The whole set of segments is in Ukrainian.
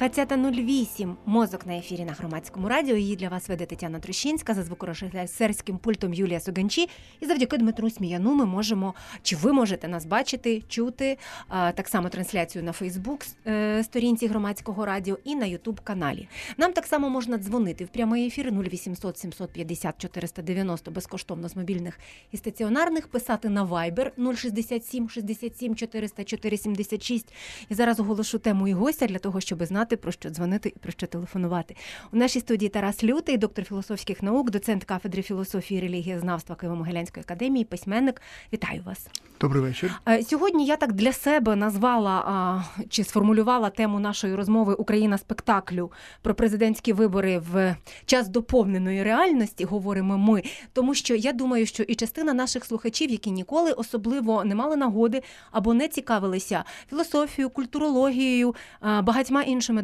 20.08. Мозок на ефірі на громадському радіо. Її для вас веде Тетяна Трущинська за звукорежисерським пультом Юлія Суганчі. І завдяки Дмитру Сміяну ми можемо, чи ви можете нас бачити, чути так само трансляцію на Фейсбук е, сторінці громадського радіо і на Ютуб каналі. Нам так само можна дзвонити в прямий ефір 0800 750 490 безкоштовно з мобільних і стаціонарних, писати на Viber 067 67 400 476. І зараз оголошу тему і гостя для того, щоб знати знати, про що дзвонити і про що телефонувати. У нашій студії Тарас Лютий, доктор філософських наук, доцент кафедри філософії і релігієзнавства Києво-Могилянської академії, письменник. Вітаю вас. Добрий вечір. Сьогодні я так для себе назвала чи сформулювала тему нашої розмови Україна спектаклю про президентські вибори в час доповненої реальності. Говоримо ми, тому що я думаю, що і частина наших слухачів, які ніколи особливо не мали нагоди або не цікавилися філософією, культурологією, багатьма іншими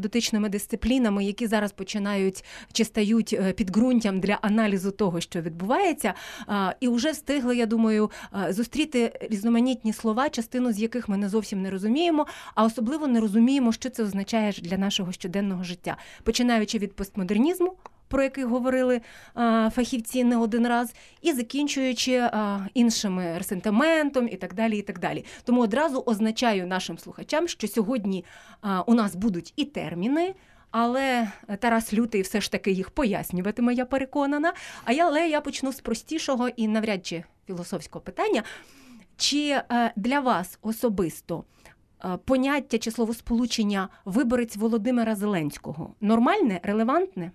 іншими дисциплінами, які зараз починають чи стають е, підґрунтям для аналізу того, що відбувається, і вже встигли, я думаю, зустріти різноманітні слова, частину з яких ми не зовсім не розуміємо, а особливо не розуміємо, що це означає для нашого щоденного життя, починаючи від постмодернізму про який говорили фахівці не один раз, і закінчуючи іншими ресентиментом і так далі. і так далі. Тому одразу означаю нашим слухачам, що сьогодні у нас будуть і терміни. Але Тарас Лютий все ж таки їх пояснюватиме, я переконана. А я, але я почну з простішого і навряд чи філософського питання. Чи е, для вас особисто е, поняття чи словосполучення виборець Володимира Зеленського нормальне, релевантне?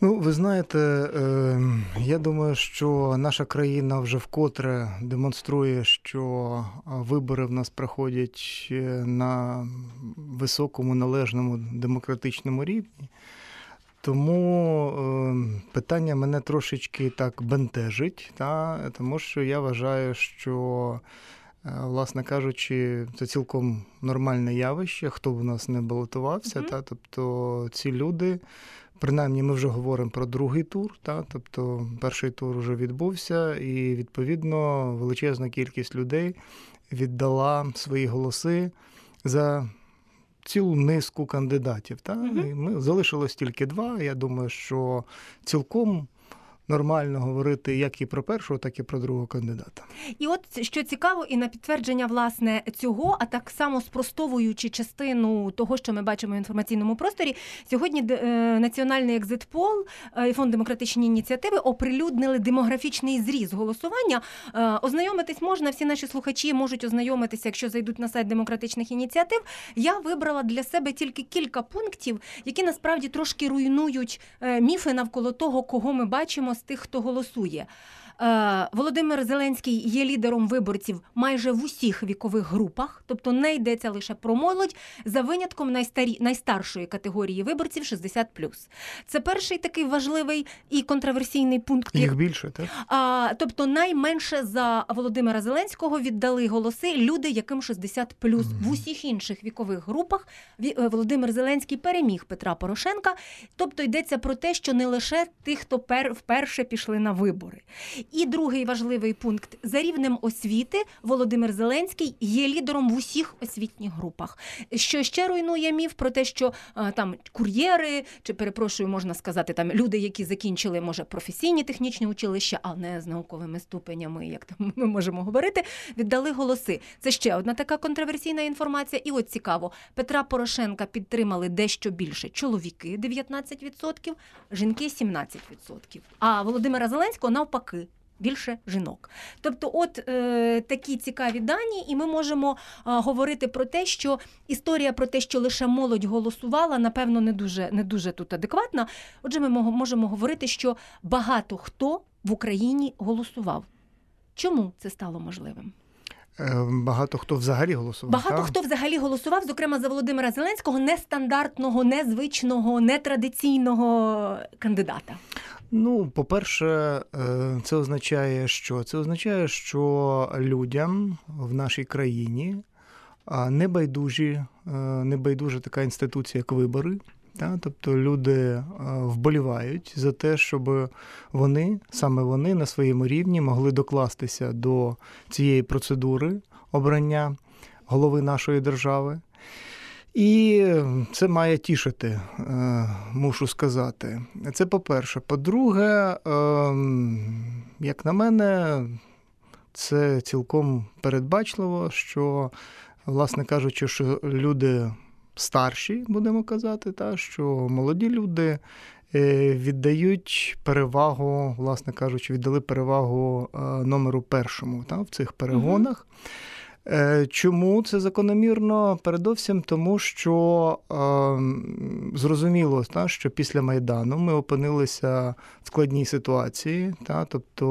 Ну, ви знаєте, е, я думаю, що наша країна вже вкотре демонструє, що вибори в нас проходять е, на високому належному демократичному рівні. Тому е, питання мене трошечки так бентежить, та, тому що я вважаю, що, власне кажучи, це цілком нормальне явище, хто б у нас не балотувався. Mm-hmm. Та, Тобто ці люди. Принаймні, ми вже говоримо про другий тур, та, тобто перший тур вже відбувся, і відповідно величезна кількість людей віддала свої голоси за цілу низку кандидатів. Та? Угу. І ми залишилось тільки два. Я думаю, що цілком нормально говорити як і про першого, так і про другого кандидата. І от що цікаво, і на підтвердження власне цього, а так само спростовуючи частину того, що ми бачимо в інформаційному просторі, сьогодні е, національний екзитпол е, і фонд демократичні ініціативи оприлюднили демографічний зріз голосування. Е, ознайомитись можна, всі наші слухачі можуть ознайомитися, якщо зайдуть на сайт демократичних ініціатив. Я вибрала для себе тільки кілька пунктів, які насправді трошки руйнують міфи навколо того, кого ми бачимо з тих, хто голосує. Е, Володимир Зеленський є лідером виборців майже в усіх вікових групах, тобто не йдеться лише про молодь, за винятком найстарі, найстаршої категорії виборців 60+. Це перший такий важливий і контроверсійний пункт. Їх більше, так? А, Тобто, найменше за Володимира Зеленського віддали голоси люди, яким 60+. Mm-hmm. В усіх інших вікових групах е, Володимир Зеленський переміг Петра Порошенка. Тобто йдеться про те, що не лише тих, хто пер, вперше пішли на вибори. І другий важливий пункт за рівнем освіти Володимир Зеленський є лідером в усіх освітніх групах. Що ще руйнує міф про те, що там кур'єри, чи перепрошую, можна сказати, там люди, які закінчили, може, професійні технічні училища, а не з науковими ступенями, як там ми можемо говорити, віддали голоси. Це ще одна така контроверсійна інформація. І от цікаво, Петра Порошенка підтримали дещо більше чоловіки 19%, жінки 17%. А Володимира Зеленського навпаки більше жінок. Тобто, от е, такі цікаві дані, і ми можемо е, говорити про те, що історія про те, що лише молодь голосувала, напевно, не дуже не дуже тут адекватна. Отже, ми можемо говорити, що багато хто в Україні голосував. Чому це стало можливим? Е, багато хто взагалі голосував. Багато так? хто взагалі голосував, зокрема за Володимира Зеленського, нестандартного, незвичного, нетрадиційного кандидата. Ну, по-перше, е, це означає, що це означає, що людям в нашій країні небайдужі, е, небайдужа така інституція, як вибори. Та? Тобто люди вболівають за те, щоб вони, саме вони, на своєму рівні могли докластися до цієї процедури обрання голови нашої держави. І це має тішити, мушу сказати. Це по-перше. По-друге, ем, як на мене, це цілком передбачливо, що, власне кажучи, що люди старші, будемо казати, та, що молоді люди е, віддають перевагу, власне кажучи, віддали перевагу е, номеру першому та, в цих перегонах. Угу. Чому це закономірно? Передовсім тому, що е, зрозуміло, та, що після Майдану ми опинилися в складній ситуації. Та, Тобто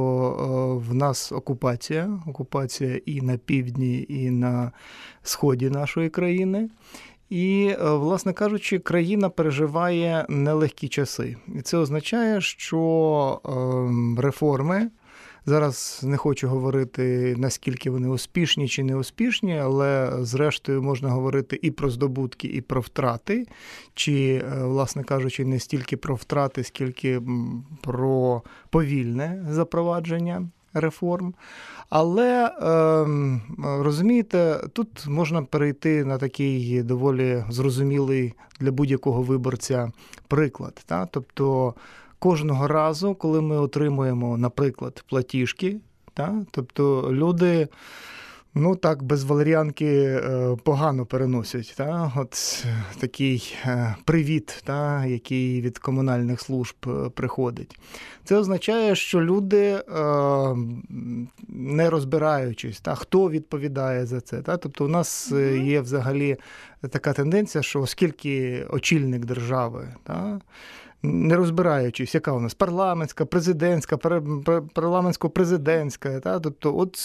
е, в нас окупація, окупація і на півдні, і на сході нашої країни. І, е, власне кажучи, країна переживає нелегкі часи. І це означає, що ем, реформи. Зараз не хочу говорити, наскільки вони успішні чи не успішні, але зрештою можна говорити і про здобутки, і про втрати, чи, е, власне кажучи, не стільки про втрати, скільки про повільне запровадження реформ. Але ем, розумієте, тут можна перейти на такий доволі зрозумілий для будь-якого виборця приклад. Тобто кожного разу, коли ми отримуємо, наприклад, платіжки, та? тобто люди. Ну так, без валеріанки е, погано переносять. Та? От такий е, привіт, та, який від комунальних служб е, приходить. Це означає, що люди, не розбираючись, та, хто відповідає за це. Та? Тобто, у нас є взагалі така тенденція, що оскільки очільник держави. Та, не розбираючись, яка у нас парламентська, президентська, парламентсько-президентська. Та? Тобто, от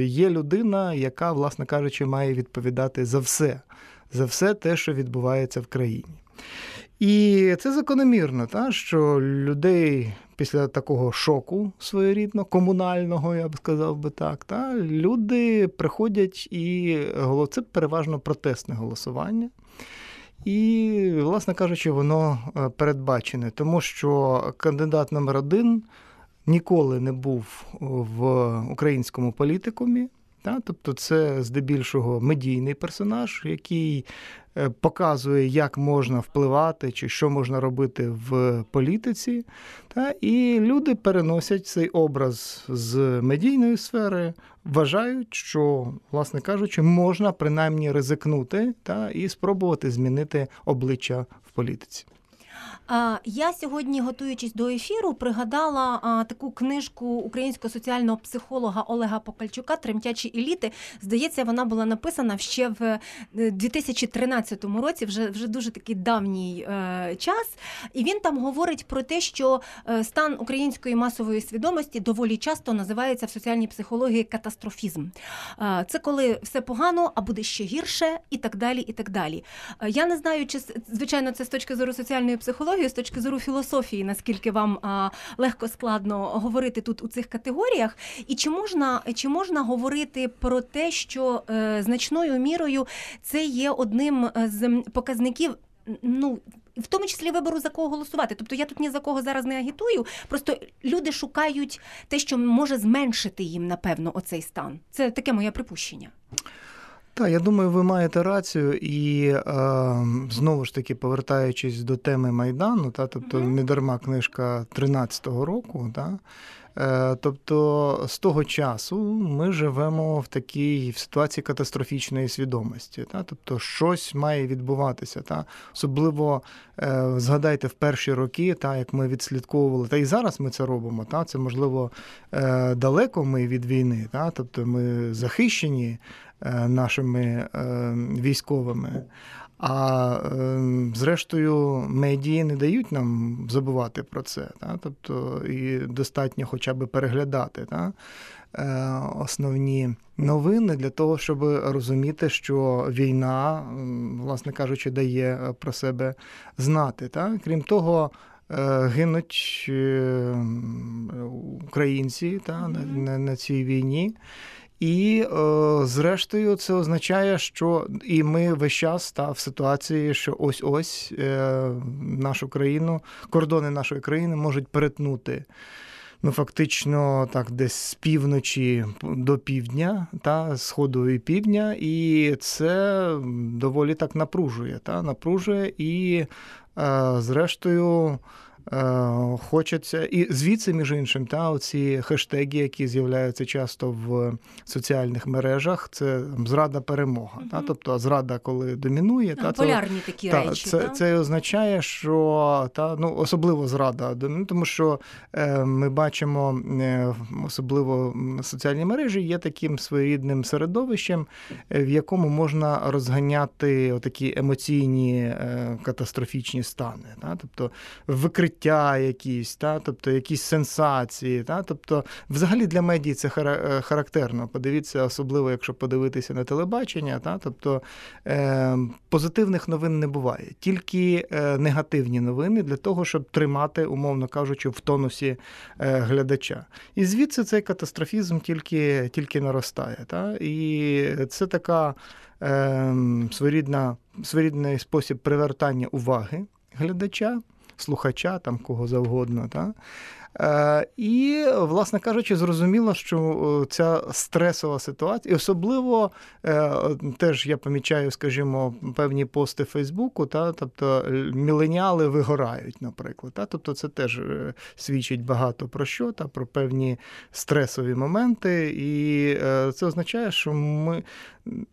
є людина, яка, власне кажучи, має відповідати за все, за все те, що відбувається в країні. І це закономірно, та, що людей після такого шоку своєрідно, комунального, я б сказав би так, та, люди приходять і це переважно протестне голосування. І, власне кажучи, воно е, передбачене, тому що кандидат номер один ніколи не був в українському політикумі. Та? Тобто, це здебільшого медійний персонаж, який е, показує, як можна впливати чи що можна робити в політиці. Та? І люди переносять цей образ з медійної сфери, вважають, що, власне кажучи, можна принаймні ризикнути та? і спробувати змінити обличчя в політиці. Я сьогодні, готуючись до ефіру, пригадала таку книжку українського соціального психолога Олега Покальчука Тремтячі еліти. Здається, вона була написана ще в 2013 е, році, вже вже дуже такий давній е, час. І він там говорить про те, що е, стан української масової свідомості доволі часто називається в соціальній психології катастрофізм. Це коли все погано, а буде ще гірше, і так далі. і так далі. Я не знаю, чи звичайно це з точки зору соціальної психології психологію з точки зору філософії, наскільки вам легко складно говорити тут у цих категоріях, і чи можна чи можна говорити про те, що е, значною мірою це є одним з показників, ну. В тому числі вибору за кого голосувати. Тобто я тут ні за кого зараз не агітую. Просто люди шукають те, що може зменшити їм, напевно, оцей стан. Це таке моє припущення. Так, я думаю, ви маєте рацію, і е, знову ж таки, повертаючись до теми Майдану, та, тобто mm-hmm. недарма книжка 13-го року, та, е, тобто з того часу ми живемо в такій в ситуації катастрофічної свідомості. Та, Тобто щось має відбуватися. Та, Особливо е, згадайте в перші роки, та, як ми відслідковували, та і зараз ми це робимо. Та, Це можливо е, далеко ми від війни, та, тобто ми захищені. Е, нашими е, військовими. А е, зрештою, медії не дають нам забувати про це. Та? Тобто і достатньо хоча б переглядати та? основні новини для того, щоб розуміти, що війна, власне кажучи, дає про себе знати. Та? Крім того, гинуть українці та, на, на, на цій війні. І, зрештою, це означає, що і ми весь час та в ситуації, що ось ось нашу країну, кордони нашої країни можуть перетнути ну фактично так десь з півночі до півдня, та сходу і півдня, і це доволі так напружує. Та, Напружує і, е, зрештою. Е, хочеться. І звідси, між іншим, та оці хештеги, які з'являються часто в соціальних мережах, це зрада перемога. Угу. Та, Тобто зрада, коли домінує, а, та, полярні це, такі та, речі. Це та? це означає, що та ну особливо зрада, тому що е, ми бачимо, е, особливо соціальні мережі є таким своєрідним середовищем, е, в якому можна розганяти такі емоційні е, катастрофічні стани. Та, тобто викриття відкриття якісь, та, тобто якісь сенсації. Та, тобто, Взагалі для медії це е, характерно. Подивіться, особливо, якщо подивитися на телебачення, та, тобто е, позитивних новин не буває, тільки е, негативні новини для того, щоб тримати, умовно кажучи, в тонусі е, глядача. І звідси цей катастрофізм тільки тільки наростає. Та? І це така е, своєрідна, своєрідний спосіб привертання уваги глядача слухача, там кого завгодно. Та? Е, і, власне кажучи, зрозуміло, що ця стресова ситуація, і особливо е, теж я помічаю, скажімо, певні пости Фейсбуку, та, тобто міленіали вигорають, наприклад. Та, Тобто це теж е, свідчить багато про що, та про певні стресові моменти. І це означає, що ми.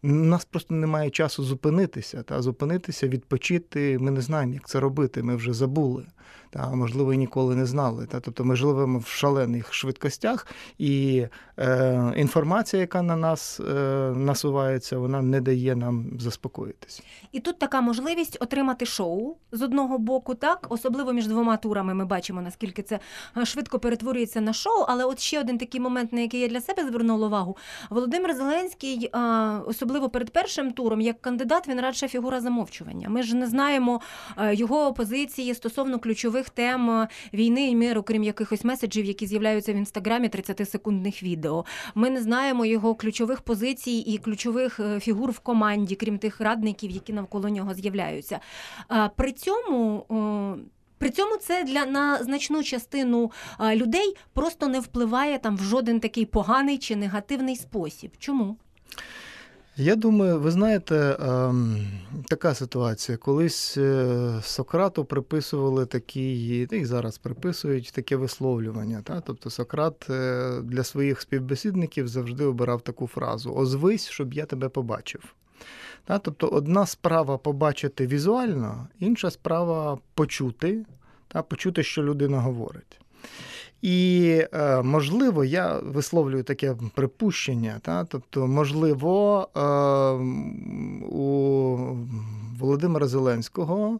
Нас просто немає часу зупинитися, та зупинитися, відпочити. Ми не знаємо, як це робити. Ми вже забули та можливо ніколи не знали. Та тобто ми живемо в шалених швидкостях, і е, інформація, яка на нас е, насувається, вона не дає нам заспокоїтися. І тут така можливість отримати шоу з одного боку, так особливо між двома турами. Ми бачимо наскільки це е, швидко перетворюється на шоу. Але от ще один такий момент, на який я для себе звернула увагу, Володимир Зеленський, е, особливо перед першим туром, як кандидат, він радше фігура замовчування. Ми ж не знаємо е, його позиції стосовно ключових ключових тем е, війни і миру, крім якихось меседжів, які з'являються в інстаграмі 30-секундних відео. Ми не знаємо його ключових позицій і ключових е, фігур в команді, крім тих радників, які навколо нього з'являються. При цьому. При цьому це для на значну частину людей просто не впливає там в жоден такий поганий чи негативний спосіб. Чому? Я думаю, ви знаєте, ем, така ситуація. Колись е, Сократу приписували такі, і зараз приписують таке висловлювання. Та? Тобто Сократ е, для своїх співбесідників завжди обирав таку фразу Озвись, щоб я тебе побачив. Та? Тобто, одна справа побачити візуально, інша справа почути, та? почути, що людина говорить. І, е, можливо, я висловлюю таке припущення, та? тобто, можливо, е, у Володимира Зеленського.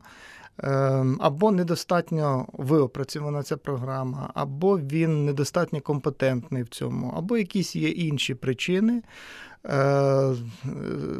Е, або недостатньо виопрацьована ця програма, або він недостатньо компетентний в цьому, або якісь є інші причини,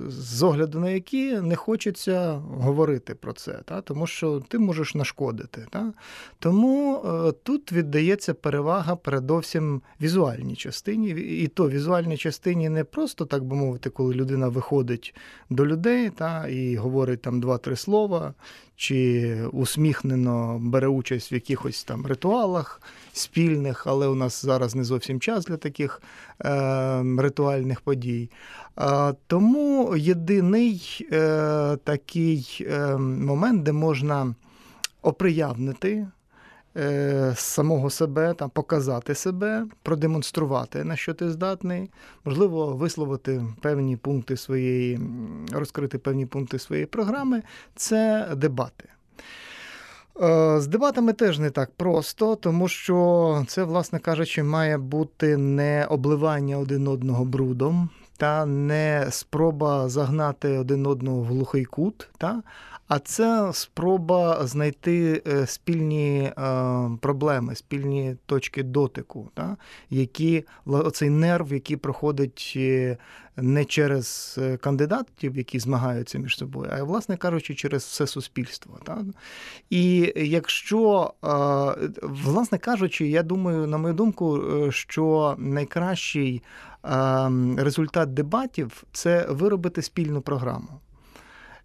з огляду на які не хочеться говорити про це, та? тому що ти можеш нашкодити. Та? Тому е, тут віддається перевага передовсім візуальній частині, і то візуальній частині не просто, так би мовити, коли людина виходить до людей та, і говорить там два-три слова, чи усміхнено бере участь в якихось там ритуалах спільних, але у нас зараз не зовсім час для таких е, ритуальних подій. Е, тому єдиний е, такий е, момент, де можна оприявнити. Е, самого себе, там, показати себе, продемонструвати, на що ти здатний, можливо, висловити певні пункти своєї, розкрити певні пункти своєї програми це дебати. Е, з дебатами теж не так просто, тому що це, власне кажучи, має бути не обливання один одного брудом, та не спроба загнати один одного в глухий кут, та, а це спроба знайти е, спільні е, проблеми, спільні точки дотику, та, які оцей нерв, який проходить не через кандидатів, які змагаються між собою, а власне кажучи, через все суспільство. Так? І якщо, власне кажучи, я думаю, на мою думку, що найкращий результат дебатів це виробити спільну програму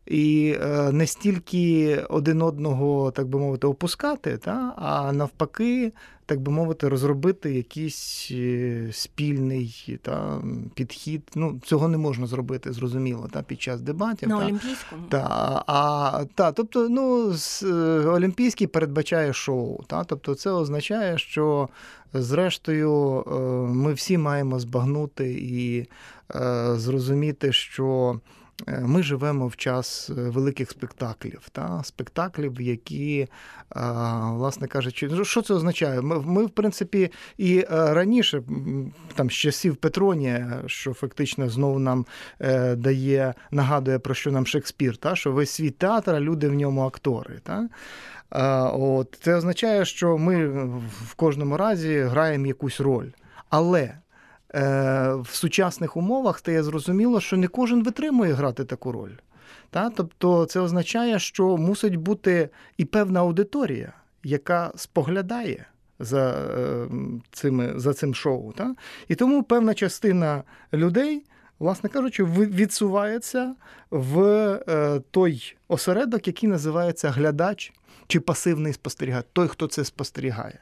і е, не стільки один одного, так би мовити, опускати, та, а навпаки, так би мовити, розробити якийсь е, спільний та, підхід. Ну, Цього не можна зробити, зрозуміло, та, під час дебатів. На та. Олімпійському? Та, а, та, Тобто, ну, е, Олімпійський передбачає шоу. Та, Тобто, це означає, що. Зрештою, ми всі маємо збагнути і зрозуміти, що ми живемо в час е, великих спектаклів, та спектаклів, які, е, власне кажучи, ну, що це означає? Ми, ми в принципі, і раніше, там з часів Петронія, що фактично знову нам дає, нагадує про що нам Шекспір, та що весь світ театр, а люди в ньому актори. Та? От Це означає, що ми в кожному разі граємо якусь роль. Але Е, в сучасних умовах стає зрозуміло, що не кожен витримує грати таку роль. Та? Тобто це означає, що мусить бути і певна аудиторія, яка споглядає за е, цими, за цим шоу. Та? І тому певна частина людей. Власне кажучи, відсувається в е, той осередок, який називається глядач чи пасивний спостерігач, той, хто це спостерігає.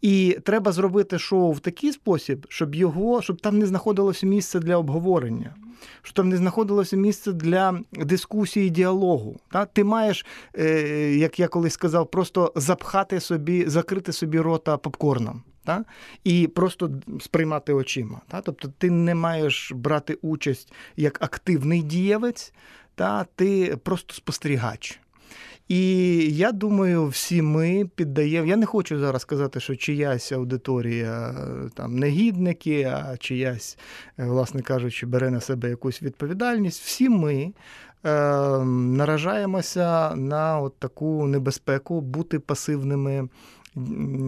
І треба зробити шоу в такий спосіб, щоб його, щоб там не знаходилося місце для обговорення, щоб там не знаходилося місце для дискусії, діалогу. Та? Ти маєш, е, як я колись сказав, просто запхати собі, закрити собі рота попкорном. Та? І просто сприймати очима. Та? Тобто ти не маєш брати участь як активний дієвець, та ти просто спостерігач. І я думаю, всі ми піддаємо. Я не хочу зараз сказати, що чиясь аудиторія там негідники, а чиясь, е, власне кажучи, бере на себе якусь відповідальність. Всі ми. Е, наражаємося на от таку небезпеку бути пасивними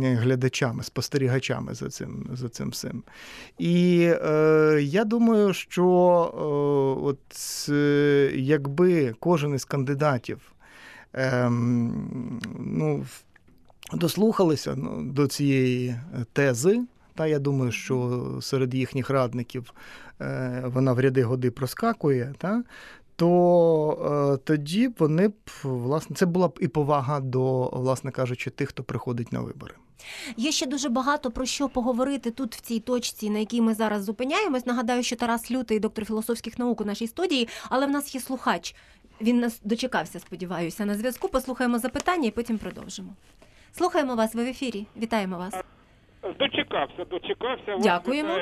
глядачами, спостерігачами за цим за цим всім. І е, я думаю, що е, от е, якби кожен із кандидатів ем, ну, дослухалися ну, до цієї тези. Та я думаю, що серед їхніх радників е, вона в ряди годи проскакує, та, то е, тоді вони б власне це була б і повага до, власне кажучи, тих, хто приходить на вибори. Є ще дуже багато про що поговорити тут, в цій точці, на якій ми зараз зупиняємось. Нагадаю, що Тарас Лютий, доктор філософських наук у нашій студії, але в нас є слухач. Він нас дочекався, сподіваюся, на зв'язку. Послухаємо запитання і потім продовжимо. Слухаємо вас ви в ефірі. Вітаємо вас. Дочекався, дочекався. Дякуємо.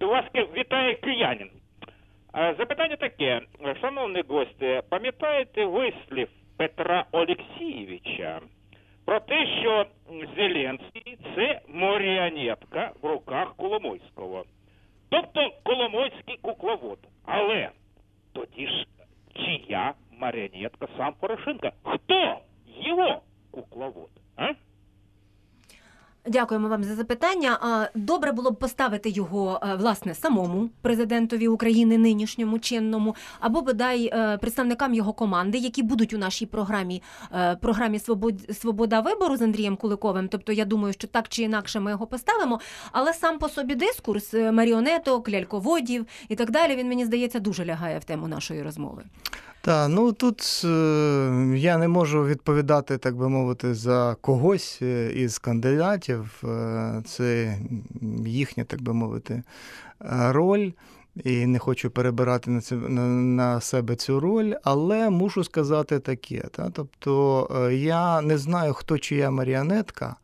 До вас вітає киянин. Запитання таке, шановні гості, пам'ятаєте вислів Петра Олексійовича про те, що Зеленський це маріонетка в руках Коломойського, тобто Коломойський кукловод. Але тоді ж чья марионетка сам Порошенко? Кто его кукловод? А? Дякуємо вам за запитання. Добре було б поставити його е, власне самому президентові України, нинішньому чинному, або бодай е, представникам його команди, які будуть у нашій програмі е, програмі Свобода вибору з Андрієм Куликовим. Тобто, я думаю, що так чи інакше ми його поставимо. Але сам по собі дискурс маріонеток, ляльководів і так далі. Він мені здається дуже лягає в тему нашої розмови. Так, ну тут е, я не можу відповідати, так би мовити, за когось е, із кандидатів. Е, це їхня, так би мовити, роль. І не хочу перебирати на це на, себе цю роль, але мушу сказати таке. Та? Тобто я не знаю, хто чия маріонетка,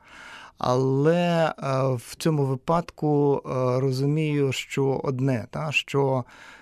але в цьому випадку розумію, що одне, та? що Е,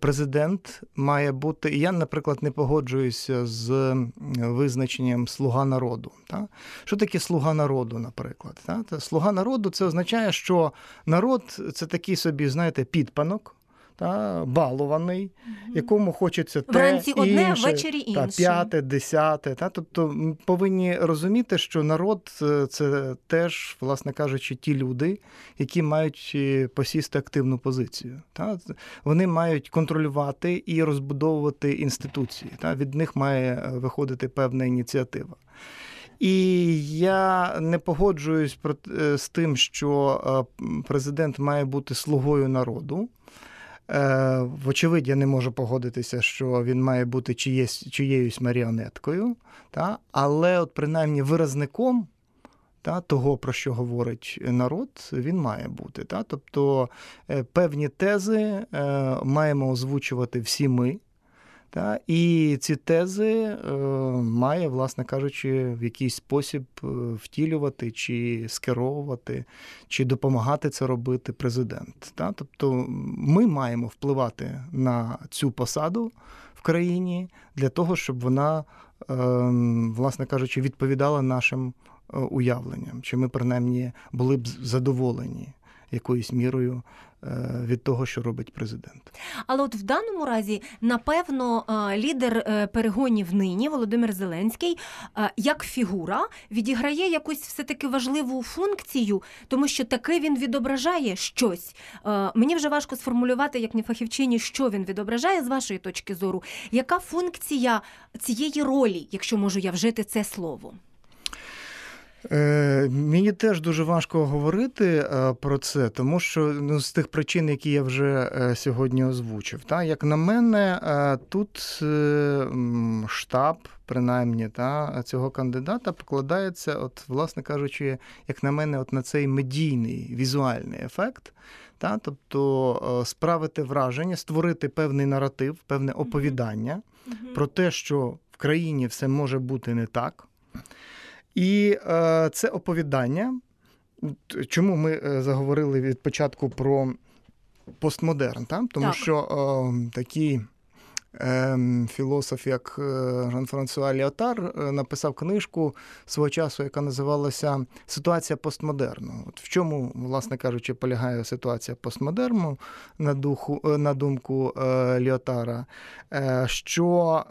президент має бути. Я, наприклад, не погоджуюся з визначенням слуга народу. Та? Що таке слуга народу, наприклад? Та? Слуга народу це означає, що народ це такий собі, знаєте, підпанок та, балований, якому хочеться те Вранці інше, одне, ввечері інше. Та, п'яте, десяте. Та, Тобто ми повинні розуміти, що народ це теж, власне кажучи, ті люди, які мають е, посісти активну позицію. Та. Вони мають контролювати і розбудовувати інституції. Та. Від них має виходити певна ініціатива. І я не погоджуюсь з тим, що президент має бути слугою народу. Вочевидь, я не можу погодитися, що він має бути чиєсь, чиєюсь маріонеткою, та? але, от принаймні, виразником та, того, про що говорить народ, він має бути. Та? Тобто е, певні тези е, маємо озвучувати всі ми. Та, І ці тези е, має, власне кажучи, в якийсь спосіб е, втілювати, чи скеровувати, чи допомагати це робити президент. Та? Тобто ми маємо впливати на цю посаду в країні для того, щоб вона, е, власне кажучи, відповідала нашим уявленням, чи ми принаймні були б задоволені якоюсь мірою. Е, від того, що робить президент, але от в даному разі, напевно, е, лідер перегонів нині Володимир Зеленський як фігура відіграє якусь все таки важливу функцію, тому що таки він відображає щось. Мені вже важко сформулювати, як не фахівчині, що він відображає з вашої точки зору. Яка функція цієї ролі, якщо можу я вжити це слово? Е, Мені теж дуже важко говорити е, про це, тому що ну, з тих причин, які я вже е, сьогодні озвучив. Та, Як на мене, е, тут штаб, принаймні, та, цього кандидата покладається, от, власне кажучи, як на мене, от на цей медійний візуальний ефект. Та, Тобто справити враження, створити певний наратив, певне оповідання mm-hmm. про те, що в країні все може бути не так. І е, це оповідання. Чому ми е, заговорили від початку про постмодерн? Та? Тому так. що е, такі е, філософ, як е, Жан-Франсуа Ліотар, е, написав книжку свого часу, яка називалася Ситуація постмодерну. От В чому, власне кажучи, полягає ситуація постмодерну на духу, на думку Ліотара, що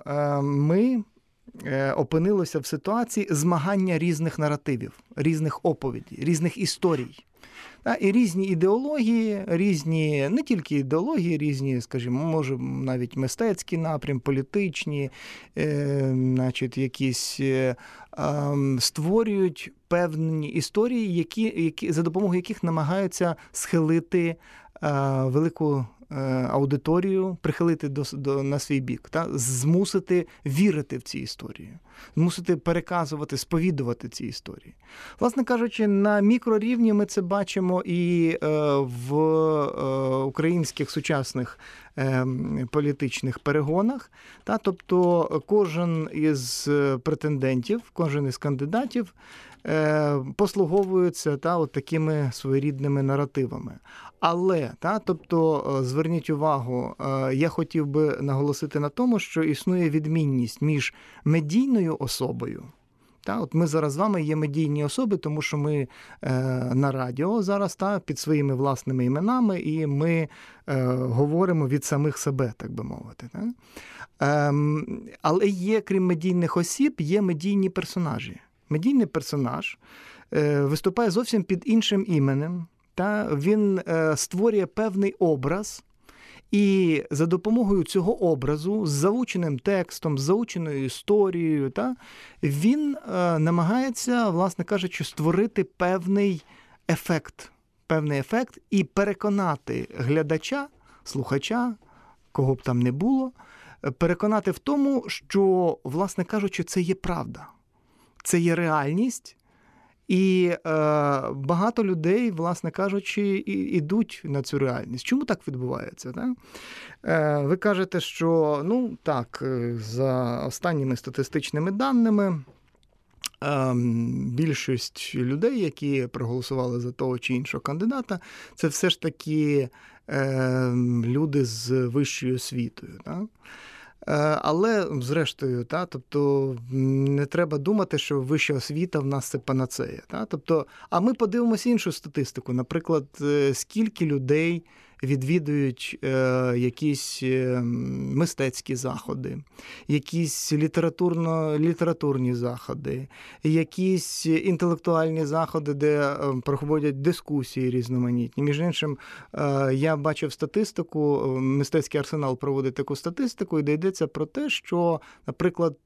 ми. Е, опинилося в ситуації змагання різних наративів, різних оповідей, різних історій. І різні ідеології, різні, не тільки ідеології, різні, скажімо, може, навіть мистецькі напрям, політичні, е, значить, якісь е, е, створюють певні історії, які, які, за допомогою яких намагаються схилити е, велику аудиторію прихилити до, до на свій бік, та змусити вірити в ці історії, змусити переказувати, сповідувати ці історії. Власне кажучи, на мікрорівні ми це бачимо і е, в е, українських сучасних е, політичних перегонах. Та, Тобто кожен із претендентів, кожен із кандидатів. Е, послуговуються та, от такими своєрідними наративами. Але та, тобто, е, зверніть увагу, е, я хотів би наголосити на тому, що існує відмінність між медійною особою. Та, от Ми зараз з вами є медійні особи, тому що ми е, на радіо зараз та, під своїми власними іменами, і ми е, говоримо від самих себе, так би мовити. Та? Е, але є, крім медійних осіб, є медійні персонажі. Медійний персонаж е, виступає зовсім під іншим іменем. Та Він е, створює певний образ, і за допомогою цього образу, з заученим текстом, з заученою історією, та, він е, намагається, власне кажучи, створити певний ефект, певний ефект і переконати глядача, слухача, кого б там не було, переконати в тому, що, власне кажучи, це є правда, це є реальність. І е, багато людей, власне кажучи, і, ідуть на цю реальність. Чому так відбувається? Так? Е, Ви кажете, що ну так, е, за останніми статистичними даними. Ем, більшість людей, які проголосували за того чи іншого кандидата, це все ж таки е, люди з вищою освітою. Так? Е, але, зрештою, та, тобто не треба думати, що вища освіта в нас це панацея. Та? Тобто, А ми подивимося іншу статистику. Наприклад, е, скільки людей відвідують якісь мистецькі заходи, якісь літературно, літературні заходи, якісь інтелектуальні заходи, де проходять дискусії різноманітні. Між іншим, я бачив статистику, мистецький арсенал проводить таку статистику, і де йдеться про те, що, наприклад,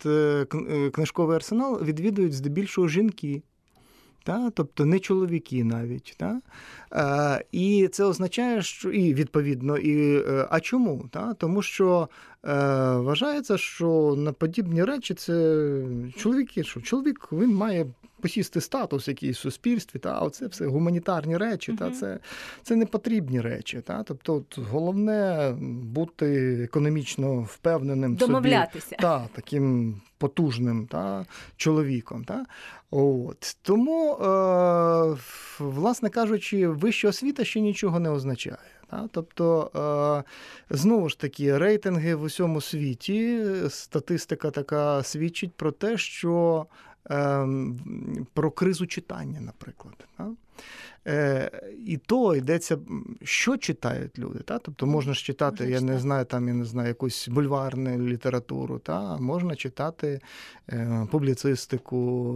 книжковий арсенал відвідують здебільшого жінки. Та? Тобто не чоловіки навіть. Та? Е, І це означає, що і відповідно, і е, а чому? Та? Тому що е, вважається, що на подібні речі це чоловіки. що Чоловік він має посісти статус якийсь в суспільстві, та а це все гуманітарні речі, та це це не потрібні речі. Та? Тобто, головне бути економічно впевненим, домовлятися собі, та, таким потужним та, чоловіком. Та? От. Тому, е, власне кажучи, вища освіта ще нічого не означає. Та? Тобто, е, знову ж таки, рейтинги в усьому світі, статистика така свідчить про те, що про кризу читання, наприклад. Е, І то йдеться, що читають люди. Та? Тобто можна ж читати, можна я читати. не знаю, там я не знаю, якусь бульварну літературу, та? можна читати е, публіцистику,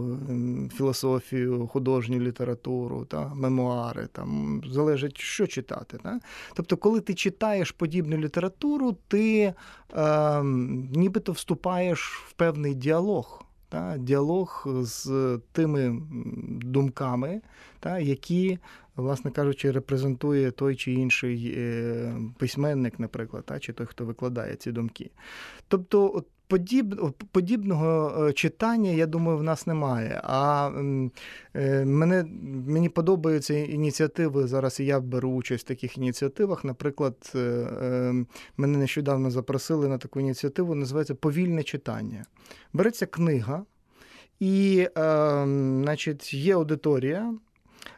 філософію, художню літературу, та? мемуари. Там, Залежить, що читати. Та? Тобто, коли ти читаєш подібну літературу, ти е, нібито вступаєш в певний діалог та, діалог з тими думками, та, які, власне кажучи, репрезентує той чи інший е, письменник, наприклад, та, чи той, хто викладає ці думки. Тобто, от подіб, подібного е, читання, я думаю, в нас немає. А е, мене, мені подобаються ініціативи. Зараз і я беру участь в таких ініціативах. Наприклад, мене нещодавно запросили на таку ініціативу, називається Повільне читання. Береться книга, і, значить, є аудиторія.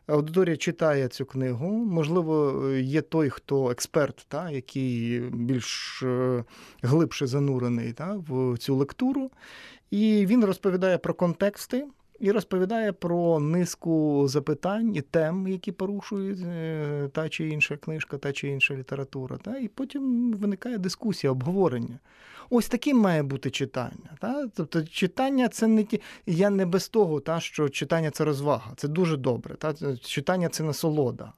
Аудиторія читає цю книгу. Можливо, є той, хто експерт, та, який більш е, глибше занурений та, в цю лектуру. І він розповідає про контексти і розповідає про низку запитань і тем, які порушують е, та чи інша книжка, та чи інша література. Та, І потім виникає дискусія, обговорення. Ось таким має бути читання. Та? Тобто читання це не ті. Я не без того, та, що читання це розвага, це дуже добре. Та? Читання це насолода.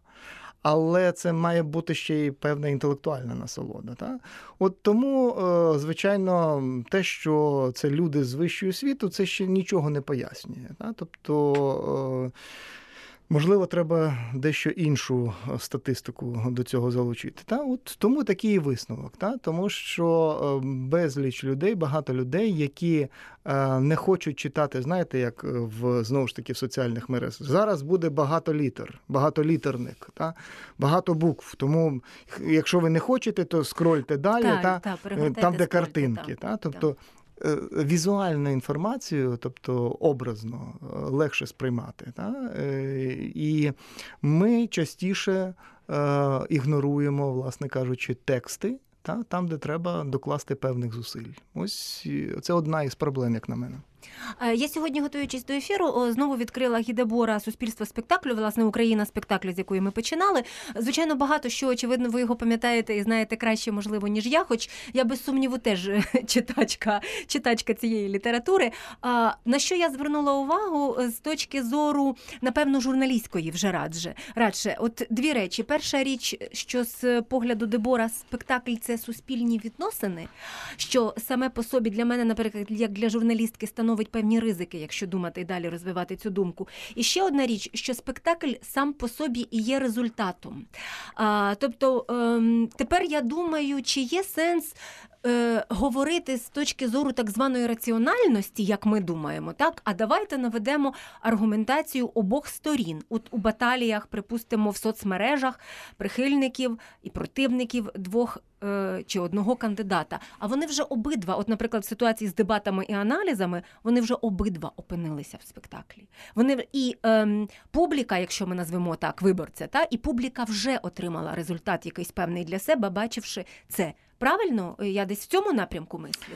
Але це має бути ще й певна інтелектуальна насолода. Та? От тому, е, звичайно, те, що це люди з вищою світу, це ще нічого не пояснює. Та? Тобто. Можливо, треба дещо іншу е, статистику до цього залучити. Та от тому такий висновок, та тому що е, безліч людей, багато людей, які е, не хочуть читати, знаєте, як в знову ж таки в соціальних мережах. Зараз буде багато літер, багатолітерник, та багато букв. Тому, якщо ви не хочете, то скрольте далі, та, та, та там, де картинки. Та, тобто Е, візуальну інформацію, тобто образно, е, легше сприймати. Та? Е, і ми частіше ігноруємо, власне кажучи, тексти. Та, там, де треба докласти певних зусиль. Ось це одна із проблем, як на мене. Е, я сьогодні, готуючись до ефіру, знову відкрила гідебора суспільства спектаклю, власне, Україна спектаклю, з якої ми починали. Звичайно, багато що, очевидно, ви його пам'ятаєте і знаєте краще, можливо, ніж я, хоч я без сумніву теж читачка читачка цієї літератури. А на що я звернула увагу з точки зору, напевно, журналістської вже радше. радше. От дві речі. Перша річ, що з погляду Дебора спектакль це суспільні відносини, що саме по собі для мене, наприклад, як для журналістки становить становить певні ризики, якщо думати і далі розвивати цю думку. І ще одна річ, що спектакль сам по собі і є результатом. А, Тобто ем, тепер я думаю, чи є сенс е, говорити з точки зору так званої раціональності, як ми думаємо, так а давайте наведемо аргументацію обох сторін. От у баталіях, припустимо, в соцмережах прихильників і противників двох е, чи одного кандидата. А вони вже обидва, от, наприклад, в ситуації з дебатами і аналізами, вони вже обидва опинилися в спектаклі. Вони і е, публіка, якщо ми назвемо так, виборця, та і публіка вже отримала результат якийсь певний для себе, бачивши це. Правильно, я десь в цьому напрямку мислю.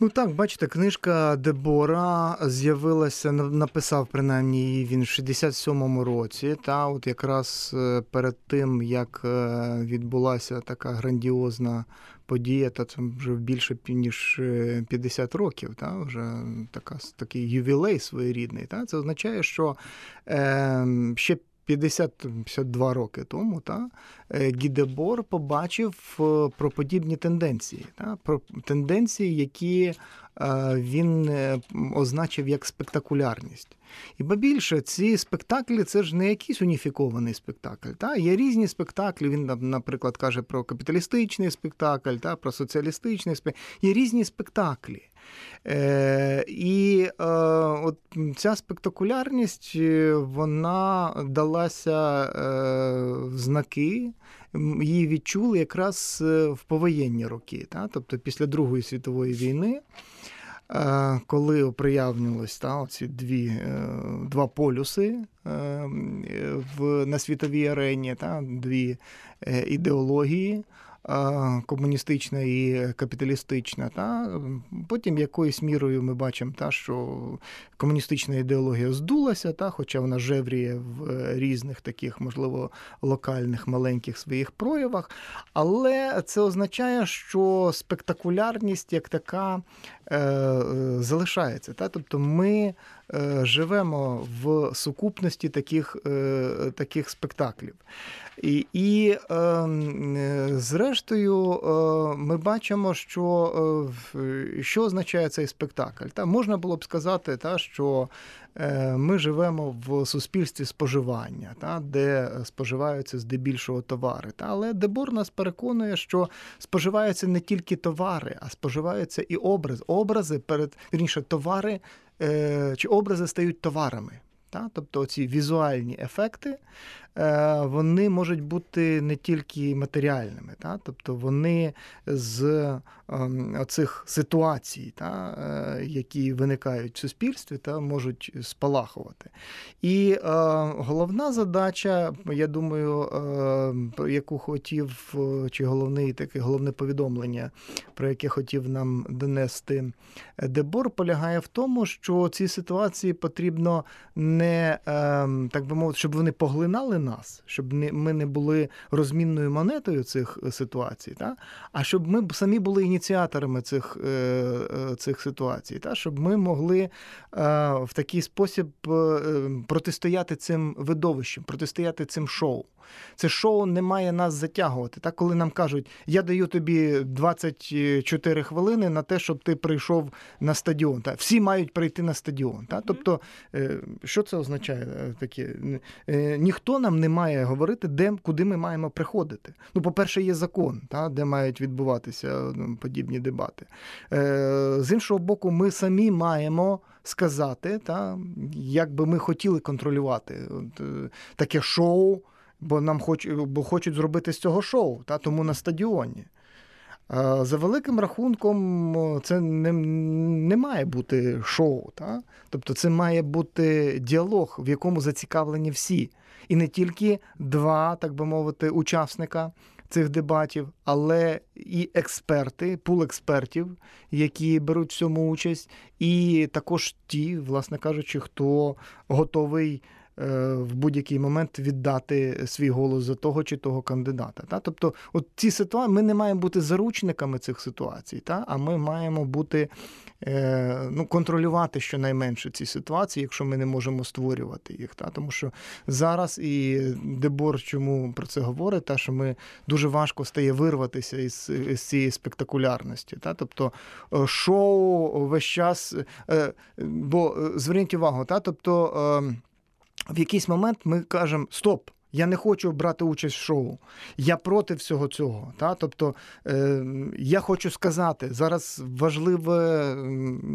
Ну так, бачите, книжка Дебора з'явилася, написав принаймні її він в 67-му році. Та от якраз е, перед тим, як е, відбулася така грандіозна подія, та це вже більше ніж 50 років, та вже така такий ювілей своєрідний. Та це означає, що е, ще 50-52 роки тому та, е, Гідебор побачив е, про подібні тенденції, та, про тенденції, які е, він означив як спектакулярність. І ба більше, ці спектаклі це ж не якийсь уніфікований спектакль. Та? Є різні спектаклі. Він, наприклад, каже про капіталістичний спектакль, та, про соціалістичний спектакль. Є різні спектаклі. Е, І е, от ця спектакулярність е, вона далася е, знаки, її відчули якраз е, в повоєнні роки, та? тобто після Другої світової війни. Е, коли оприявнилось та, ці дві, два полюси в, на світовій арені, та, дві ідеології, комуністична і капіталістична. Та? Потім якоюсь мірою ми бачимо, та, що комуністична ідеологія здулася, та, хоча вона жевріє в різних таких, можливо, локальних маленьких своїх проявах. Але це означає, що спектакулярність як така е, залишається. Та? Тобто ми е, живемо в сукупності таких, е, таких спектаклів. І, і ем, е, зрештою, е, ми бачимо, що е, що означає цей спектакль. Та можна було б сказати, та що е, ми живемо в суспільстві споживання, та де споживаються здебільшого товари. Та але Дебор нас переконує, що споживаються не тільки товари, а споживаються і образи. Образи перед вірніше, товари е, чи образи стають товарами. Та? Тобто ці візуальні ефекти Е, вони можуть бути не тільки матеріальними, та? тобто вони з ем, оцих ситуацій, та? Е, які виникають в суспільстві, та можуть спалахувати. І е, головна задача, я думаю, е, яку хотів, чи головний таке головне повідомлення, про яке хотів нам донести Дебор, полягає в тому, що ці ситуації потрібно не е, так би мовити, щоб вони поглинали нас, щоб ми не були розмінною монетою цих е, ситуацій, та? а щоб ми самі були ініціаторами цих е, е, цих ситуацій, та? щоб ми могли в такий спосіб протистояти цим видовищем, протистояти цим шоу. Це шоу не має нас затягувати. Так, Коли нам кажуть, я даю тобі 24 хвилини на те, щоб ти прийшов на стадіон. Так? Всі мають прийти на стадіон. Так? Тобто, що це означає? таке? Ніхто нам не має говорити, де, куди ми маємо приходити. Ну, по-перше, є закон, та, де мають відбуватися ну, подібні дебати. Е, з іншого боку, ми самі маємо сказати, та, як би ми хотіли контролювати от, е, таке шоу, бо нам хоч, бо хочуть зробити з цього шоу, та, тому на стадіоні. За великим рахунком, це не не має бути шоу. Та? Тобто це має бути діалог, в якому зацікавлені всі і не тільки два, так би мовити, учасника цих дебатів, але і експерти, пул експертів, які беруть в цьому участь, і також ті, власне кажучи, хто готовий. Е, в будь-який момент віддати свій голос за того чи того кандидата. Та? Тобто, от ці ситуації ми не маємо бути заручниками цих ситуацій, та? а ми маємо бути е, ну, контролювати щонайменше ці ситуації, якщо ми не можемо створювати їх. Та? Тому що зараз і Дебор чому про це говорить, та що ми дуже важко стає вирватися із, із цієї спектакулярності. Та? Тобто е, шоу весь час, бо зверніть увагу, та? тобто. В якийсь момент ми кажемо Стоп! Я не хочу брати участь в шоу. Я проти всього цього. Та? Тобто е, я хочу сказати, зараз важливе,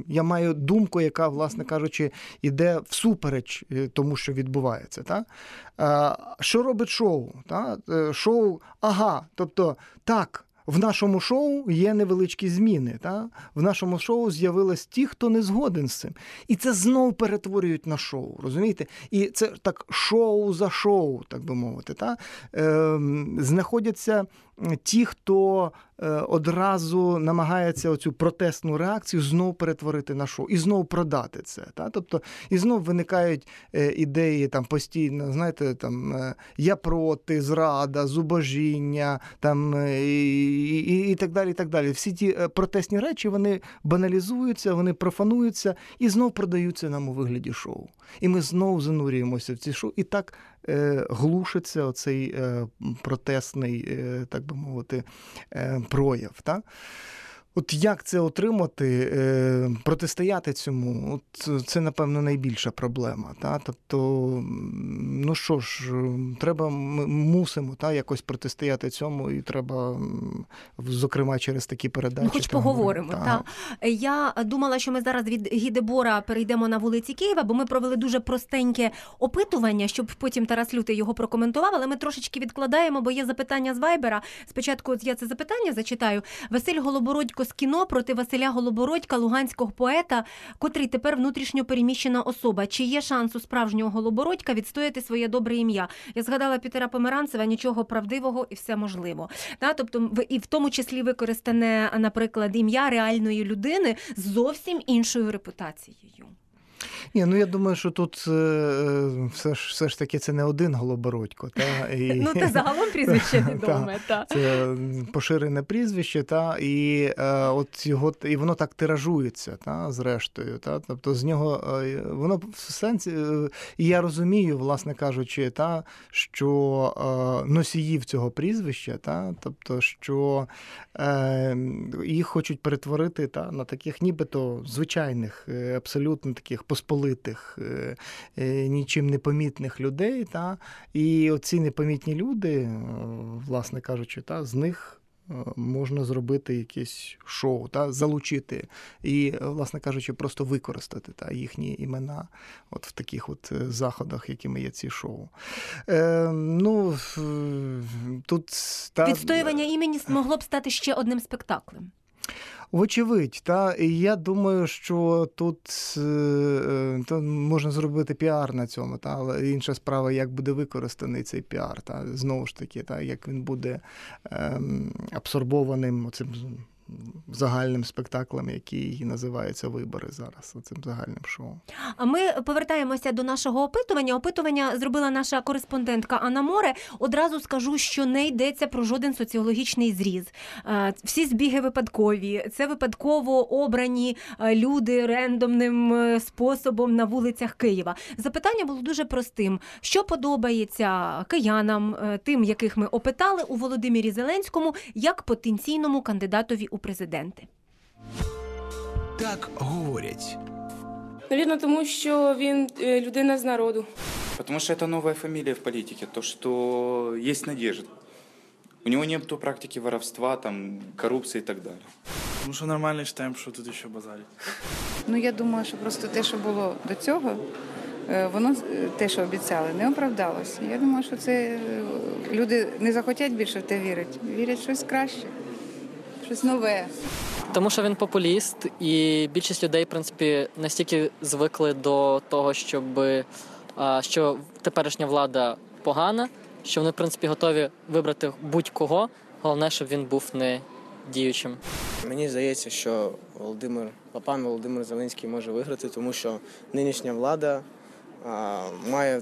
я маю думку, яка, власне кажучи, іде всупереч е, тому, що відбувається. Та? Е, що робить шоу? Та? Е, шоу, ага, тобто так. В нашому шоу є невеличкі зміни. Та? В нашому шоу з'явились ті, хто не згоден з цим. І це знов перетворюють на шоу. Розумієте? І це так шоу за шоу, так би мовити. Та? Е, знаходяться ті, хто е, одразу намагається оцю протестну реакцію знов перетворити на шоу і знов продати це. Та? Тобто, і знов виникають е, ідеї там постійно, знаєте, там е, я проти, зрада, зубожіння, там і, і, і так далі. і так далі. Всі ті протестні речі вони баналізуються, вони профануються і знов продаються нам у вигляді шоу. І ми знов занурюємося в ці шоу, і так глушиться оцей е, протестний, так би мовити, е, прояв. Та? От як це отримати, е, протистояти цьому, от це, напевно, найбільша проблема. Та? Тобто, ну що ж, треба, ми мусимо та, якось протистояти цьому, і треба, зокрема, через такі передачі. Ну, хоч там, поговоримо. та. Та. Я думала, що ми зараз від Гідебора перейдемо на вулиці Києва, бо ми провели дуже простеньке опитування, щоб потім Тарас Лютий його прокоментував. Але ми трошечки відкладаємо, бо є запитання з Вайбера. Спочатку я це запитання зачитаю. Василь Голобородько з кіно проти Василя Голобородька, луганського поета, котрий тепер внутрішньо переміщена особа. Чи є шанс у справжнього Голобородька відстояти своє добре ім'я? Я згадала Пітера Померанцева, нічого правдивого і все можливо. Та, тобто, і в тому числі використане, наприклад, ім'я реальної людини з зовсім іншою репутацією. Ні, ну я думаю, що тут е, е, все ж все ж таки це не один Голобородько. Та, і... Ну, це загалом прізвище відоме. та. Це поширене прізвище, та, і, е, от його, і воно так тиражується, та, зрештою. Та, тобто з нього е, воно в сенсі, е, і я розумію, власне кажучи, та, що е, носіїв цього прізвища, та, тобто, що е, їх хочуть перетворити та, на таких нібито звичайних, е, абсолютно таких посполитих, е, е, нічим не помітних людей. Та, і оці непомітні люди, е, власне кажучи, та, з них можна зробити якесь шоу, та, залучити і, власне кажучи, просто використати та, їхні імена от в таких от заходах, якими є ці шоу. Е, ну, тут, та, Відстоювання імені могло б стати ще одним спектаклем. Вочевидь, та і я думаю, що тут е, е, то можна зробити піар на цьому, та але інша справа, як буде використаний цей піар, та знову ж таки, та як він буде ем, абсорбованим цим загальним спектаклем, який називається Вибори зараз, цим загальним шоу. А ми повертаємося до нашого опитування. Опитування зробила наша кореспондентка Анна Море. Одразу скажу, що не йдеться про жоден соціологічний зріз. Е, Всі збіги випадкові. Це випадково обрані е, люди рендомним е, способом на вулицях Києва. Запитання було дуже простим: що подобається киянам, тим, яких ми опитали у Володимирі Зеленському, як потенційному кандидатові у президенти. Так говорять. Навірно, тому що він е, людина з народу. Потому что это новая фамилия в политике, то, что есть надежда. У него нет практики воровства, там, коррупции и так далее. Ну що нормально читаємо, що тут ще базарить. Ну я думаю, що просто те, що було до цього, е, воно е, те, що обіцяли, не оправдалося. Я думаю, що це люди не захотять більше в те вірити. Вірять в щось краще, щось нове. Тому що він популіст, і більшість людей, в принципі, настільки звикли до того, щоб що теперішня влада погана, що вони, в принципі, готові вибрати будь-кого. Головне, щоб він був не діючим. Мені здається, що Володимир пан Володимир Зеленський може виграти, тому що нинішня влада а, має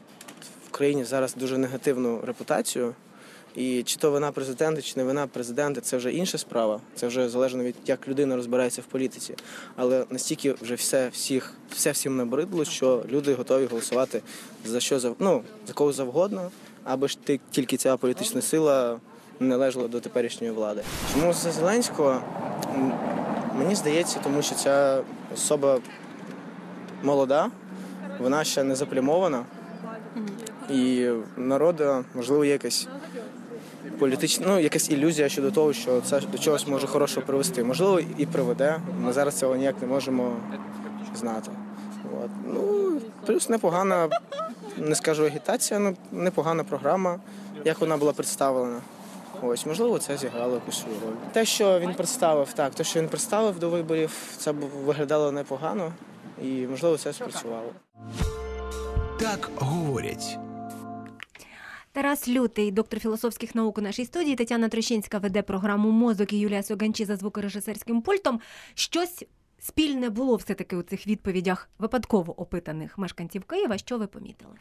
в країні зараз дуже негативну репутацію. І чи то вина президента, чи не вина президента, це вже інша справа. Це вже залежно від як людина розбирається в політиці. Але настільки вже все всіх, все всім набридло, що люди готові голосувати за що зав... ну, за кого завгодно, аби ж ти тільки ця політична сила належала до теперішньої влади. Чому за Зеленського? Мені здається, тому що ця особа молода, вона ще не заплямована. І народу, можливо, якась політична, ну, якась ілюзія щодо того, що це до чогось може хорошого привести. Можливо, і приведе. Ми зараз цього ніяк не можемо знати. От. Ну, плюс непогана, не скажу агітація, але непогана програма, як вона була представлена. Ось, можливо, це зіграло якусь роль. Те, що він представив, так, те, що він представив до виборів, це виглядало непогано, і можливо це спрацювало. Так говорять. Тарас Лютий, доктор філософських наук у нашій студії. Тетяна Трощинська веде програму Мозок і Юлія Соганчі за звукорежисерським пультом. Щось спільне було все-таки у цих відповідях випадково опитаних мешканців Києва. Що ви помітили?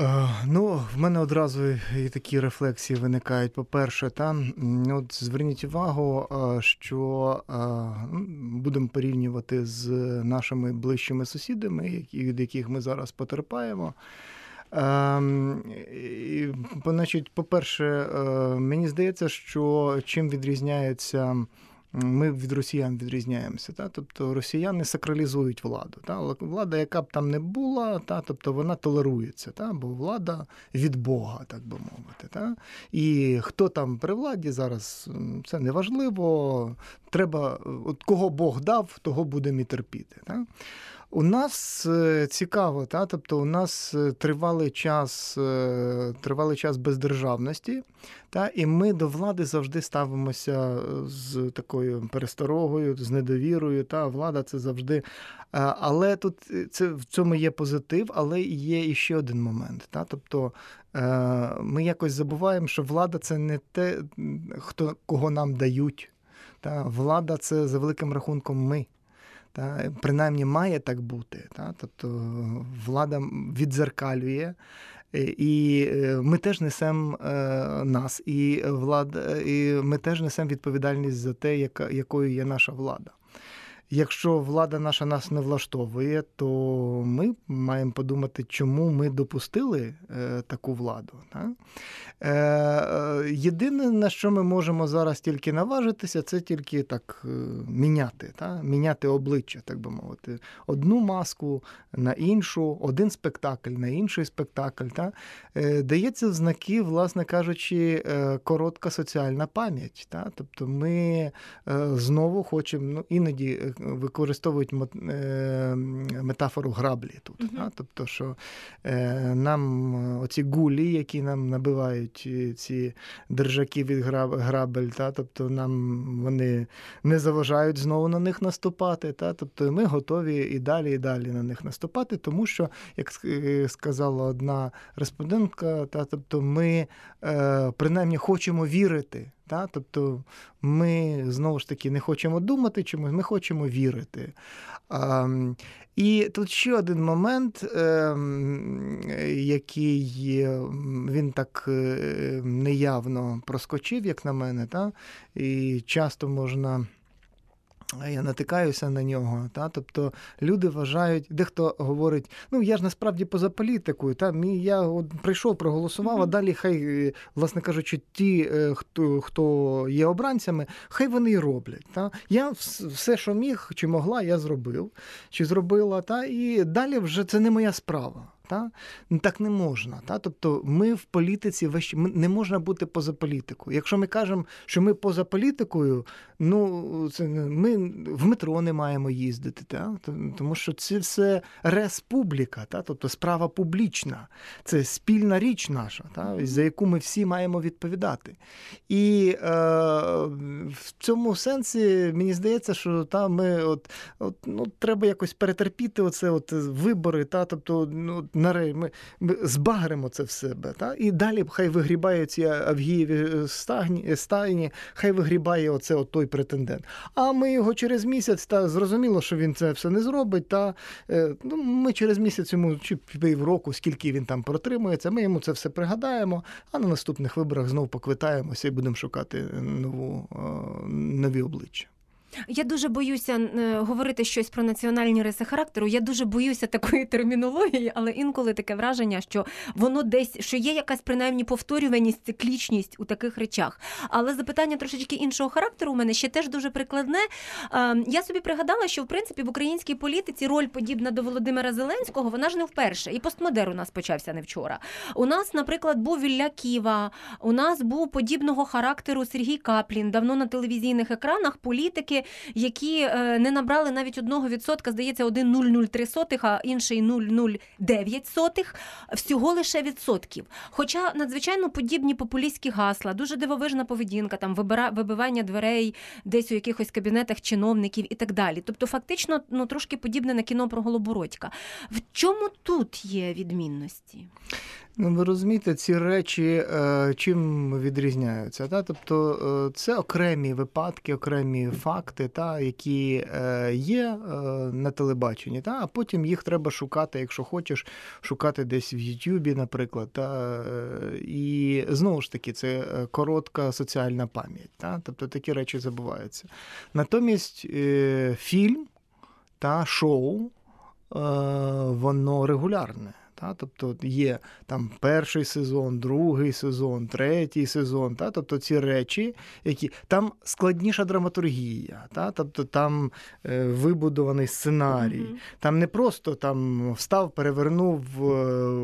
Е, Ну, в мене одразу і такі рефлексії виникають. По-перше, там от зверніть увагу, е, що е, ну, будемо порівнювати з нашими ближчими сусідами, від яких ми зараз потерпаємо. Ем, Значить, по-перше, е, мені здається, що чим відрізняється. Ми від росіян відрізняємося. Та? Тобто росіяни сакралізують владу. Та? Влада, яка б там не була, та? тобто вона толерується, та? бо влада від Бога, так би мовити. Та? І хто там при владі зараз, це не важливо. Треба, от кого Бог дав, того будемо і терпіти. Та? У нас е, цікаво, та? тобто у нас е, тривалий час, е, тривалий час бездержавності, та? і ми до влади завжди ставимося з такою пересторогою, з недовірою. Та? Влада це завжди. Але тут це, в цьому є позитив, але є і ще один момент. Та? Тобто ми якось забуваємо, що влада це не те, хто, кого нам дають. Та? Влада це за великим рахунком ми. Та, принаймні має так бути. Та? Тобто влада відзеркалює, і ми теж несемо нас, і влада, і ми теж несемо відповідальність за те, яка, якою є наша влада. Якщо влада наша нас не влаштовує, то ми маємо подумати, чому ми допустили е, таку владу. Е, е, єдине, на що ми можемо зараз тільки наважитися, це тільки так міняти, та? міняти обличчя, так би мовити. Одну маску на іншу, один спектакль на інший спектакль. Та? Дається в знаки, власне кажучи, коротка соціальна пам'ять. Та? Тобто ми знову хочемо, ну, іноді використовують е, метафору граблі тут. Та? Тобто, що е, нам оці гулі, які нам набивають е, ці держаки від грабель, та? тобто нам вони не заважають знову на них наступати. Та? Тобто ми готові і далі, і далі на них наступати, тому що, як сказала одна респондентка, та? тобто ми принаймні хочемо вірити. Та? Тобто ми знову ж таки не хочемо думати чомусь, ми хочемо вірити. А, і тут ще один момент, ем, який він так е, неявно проскочив, як на мене, та? і часто можна. Я натикаюся на нього. Та? Тобто люди вважають, дехто говорить, ну я ж насправді поза політикою, та? Мій, я от прийшов, проголосував, а далі хай, е, власне кажучи, ті, е, хто, хто є обранцями, хай вони і роблять. Та? Я все, що міг чи могла, я зробив, чи зробила, та? і далі вже це не моя справа. Та? Ну, Так не можна. Та? Тобто ми в політиці весь- не можна бути поза політикою. Якщо ми кажемо, що ми поза політикою, ну це ми в метро не маємо їздити, та? Тому що це все республіка, та? тобто справа публічна, це спільна річ наша, та? за яку ми всі маємо відповідати. І е, в цьому сенсі мені здається, що та, ми от, от, ну, треба якось перетерпіти оце от вибори, та? тобто ну, наре- ми, ми збагримо це в себе. Та? І далі хай вигрібає ці Авгієві стагні, стайні, хай вигрібає оце от той претендент. А ми його через місяць, та зрозуміло, що він це все не зробить. Та, е, ну, ми через місяць йому чи півроку, скільки він там протримується, ми йому це все пригадаємо, а на наступних виборах знову поквитаємося і будемо шукати нову, е, нові обличчя. Я дуже боюся е, говорити щось про національні риси характеру. Я дуже боюся такої термінології, але інколи таке враження, що воно десь що є якась принаймні повторюваність, циклічність у таких речах. Але запитання трошечки іншого характеру у мене ще теж дуже прикладне. Е, Я собі пригадала, що в принципі в українській політиці роль подібна до Володимира Зеленського, вона ж не вперше. І постмодер у нас почався не вчора. У нас, наприклад, був Вілля Ківа, у нас був подібного характеру Сергій Каплін. Давно на телевізійних екранах політики, які е, не набрали навіть одного відсотка, здається, один 0,03, а інший 0,09, всього лише відсотків. Хоча надзвичайно подібні популістські гасла, дуже дивовижна поведінка, там вибивання дверей десь у якихось кабінетах чиновників і так далі. Тобто, фактично, ну трошки подібне на кіно про Голобородька. В чому тут є відмінності? Ну, ви розумієте, ці речі е, чим відрізняються? Та? Тобто е, це окремі випадки, окремі факти, та, які е, є на телебаченні, та? а потім їх треба шукати, якщо хочеш, шукати десь в Ютубі, наприклад. Та? І знову ж таки, це коротка соціальна пам'ять. Та? Тобто такі речі забуваються. Натомість фільм та шоу, воно регулярне. Та? Тобто є там перший сезон, другий сезон, третій сезон. Та? Тобто ці речі, які там складніша драматургія, та? тобто там е, вибудований сценарій. Mm-hmm. Там не просто там встав, перевернув,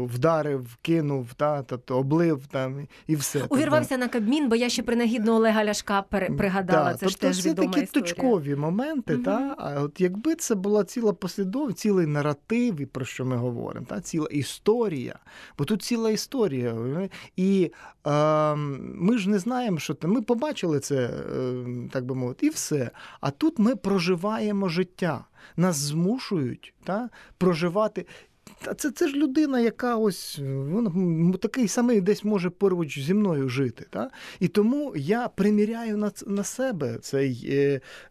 вдарив, кинув, та? тобто облив там і все. Увірвався тобто... на Кабмін, бо я ще принагідно Олега Ляшка пригадала. Та, це тобто ж теж це відома такі історія. точкові моменти. Mm-hmm. Та? А от якби це була ціла послідовність, цілий наратив, про що ми говоримо, та? ціла історія, бо тут ціла історія. І е, ми ж не знаємо, що там. Ми побачили це, е, так би мовити, і все. А тут ми проживаємо життя. Нас змушують та, проживати. Це це ж людина, яка ось вона такий самий десь може поруч зі мною жити. Та? І тому я приміряю на на себе цей,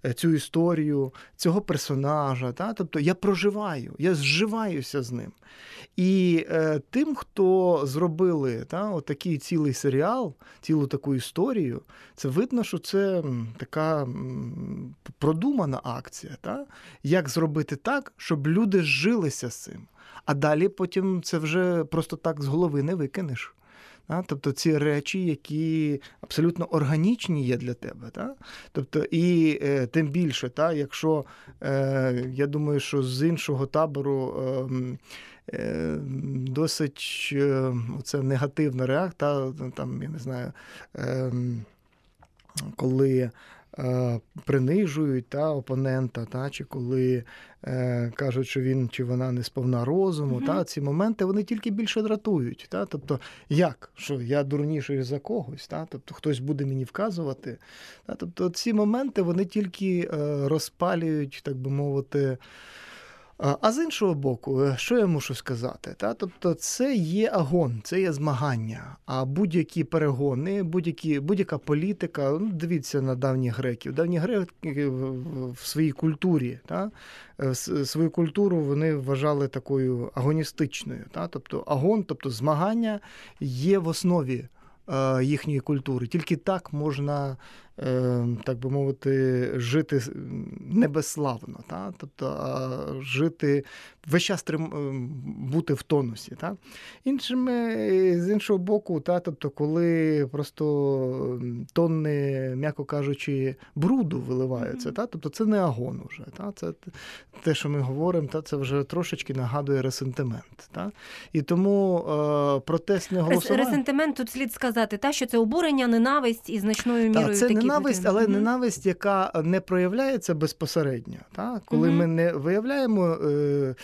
е, цю історію, цього персонажа. Та? Тобто я проживаю, я зживаюся з ним. І е, тим, хто зробили та, отакий цілий серіал, цілу таку історію, це видно, що це така продумана акція. Та? Як зробити так, щоб люди зжилися з цим. А далі потім це вже просто так з голови не викинеш. А, тобто ці речі, які абсолютно органічні є для тебе. Та? Тобто, І е, тим більше, та, якщо е, я думаю, що з іншого табору ем, е, досить е, це негативна реакція, там, я не знаю, е, коли принижують та, опонента, та, чи коли е, кажуть, що він чи вона не сповна розуму. Mm-hmm. Та, Ці моменти вони тільки більше дратують. Та, Тобто, як? Що я дурніший за когось, та, тобто хтось буде мені вказувати. Та, Тобто ці моменти вони тільки е, розпалюють, так би мовити. А з іншого боку, е, що я мушу сказати? Та? Тобто це є агон, це є змагання. А будь-які перегони, будь-які, будь-яка політика, ну, дивіться на давніх греків. Давні греки в своїй культурі, та? Е, свою культуру вони вважали такою агоністичною. Та? Тобто агон, тобто змагання є в основі е, їхньої культури. Тільки так можна так би мовити, жити небеславно, та? тобто а жити весь час трим, е, бути в тонусі. Та? Іншими, з іншого боку, та? тобто, коли просто тонни, м'яко кажучи, бруду виливаються, та? тобто це не агон вже. Та? Це те, що ми говоримо, та? це вже трошечки нагадує ресентимент. Та? І тому е, протестне голосування... Ресентимент тут слід сказати, та, що це обурення, ненависть і значною мірою. Та, це такі ненависть, але mm-hmm. ненависть, яка не проявляється безпосередньо. Та? Коли mm-hmm. ми не виявляємо, е,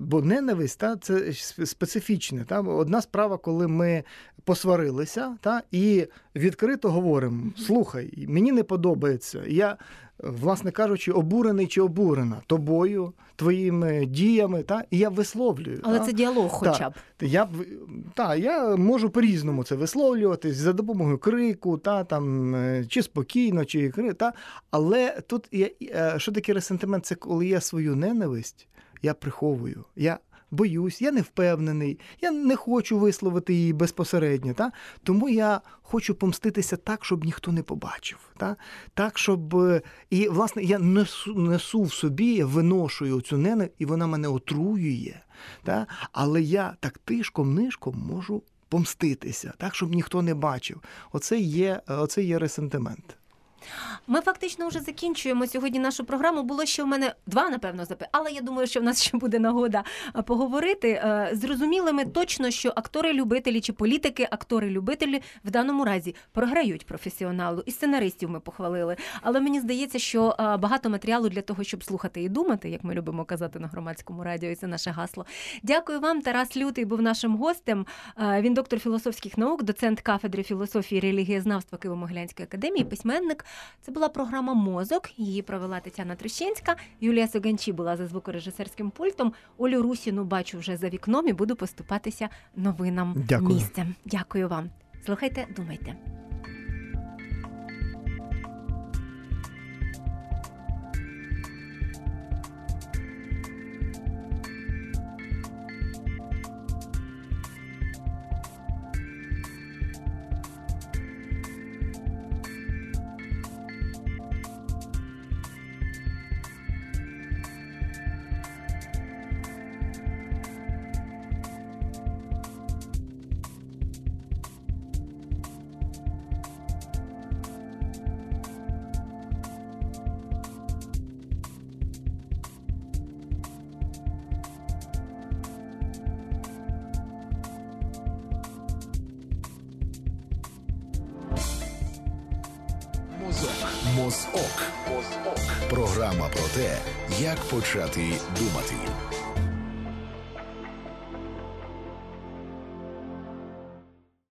бо ненависть та, це специфічне. Та? Одна справа, коли ми посварилися та, і відкрито говоримо: слухай, мені не подобається. Я власне кажучи, обурений чи обурена тобою, твоїми діями, та і я висловлюю. Але та? це діалог, хоча б та, я та, я можу по-різному це висловлюватись за допомогою крику, та там е, чи спокійно, чи та. Але тут я, е, що таке ресентимент? Це коли я свою ненависть я приховую. Я боюсь, я не впевнений, я не хочу висловити її безпосередньо. Та? Тому я хочу помститися так, щоб ніхто не побачив. Та? Так, щоб. Е, і, власне, я несу несу в собі, я виношую цю ненависть, і вона мене отруює. Та? Але я так тишком-нишком можу помститися, так, щоб ніхто не бачив. Оце є, оце є ресентимент. Ми фактично вже закінчуємо сьогодні нашу програму. Було ще в мене два, напевно, запи, але я думаю, що в нас ще буде нагода поговорити. Е, Зрозуміли ми точно, що актори-любителі чи політики, актори-любителі в даному разі програють професіоналу. І сценаристів ми похвалили. Але мені здається, що багато матеріалу для того, щоб слухати і думати, як ми любимо казати на громадському радіо, і це наше гасло. Дякую вам. Тарас Лютий був нашим гостем. Е, Він доктор філософських наук, доцент кафедри філософії і релігієзнавства Києво-Могилянської академії, письменник. Це була програма Мозок. Її провела Тетяна Трещинська. Юлія Соганчі була за звукорежисерським пультом. Олю Русіну бачу вже за вікном і буду поступатися новинам Дякую. місцем. Дякую вам. Слухайте, думайте.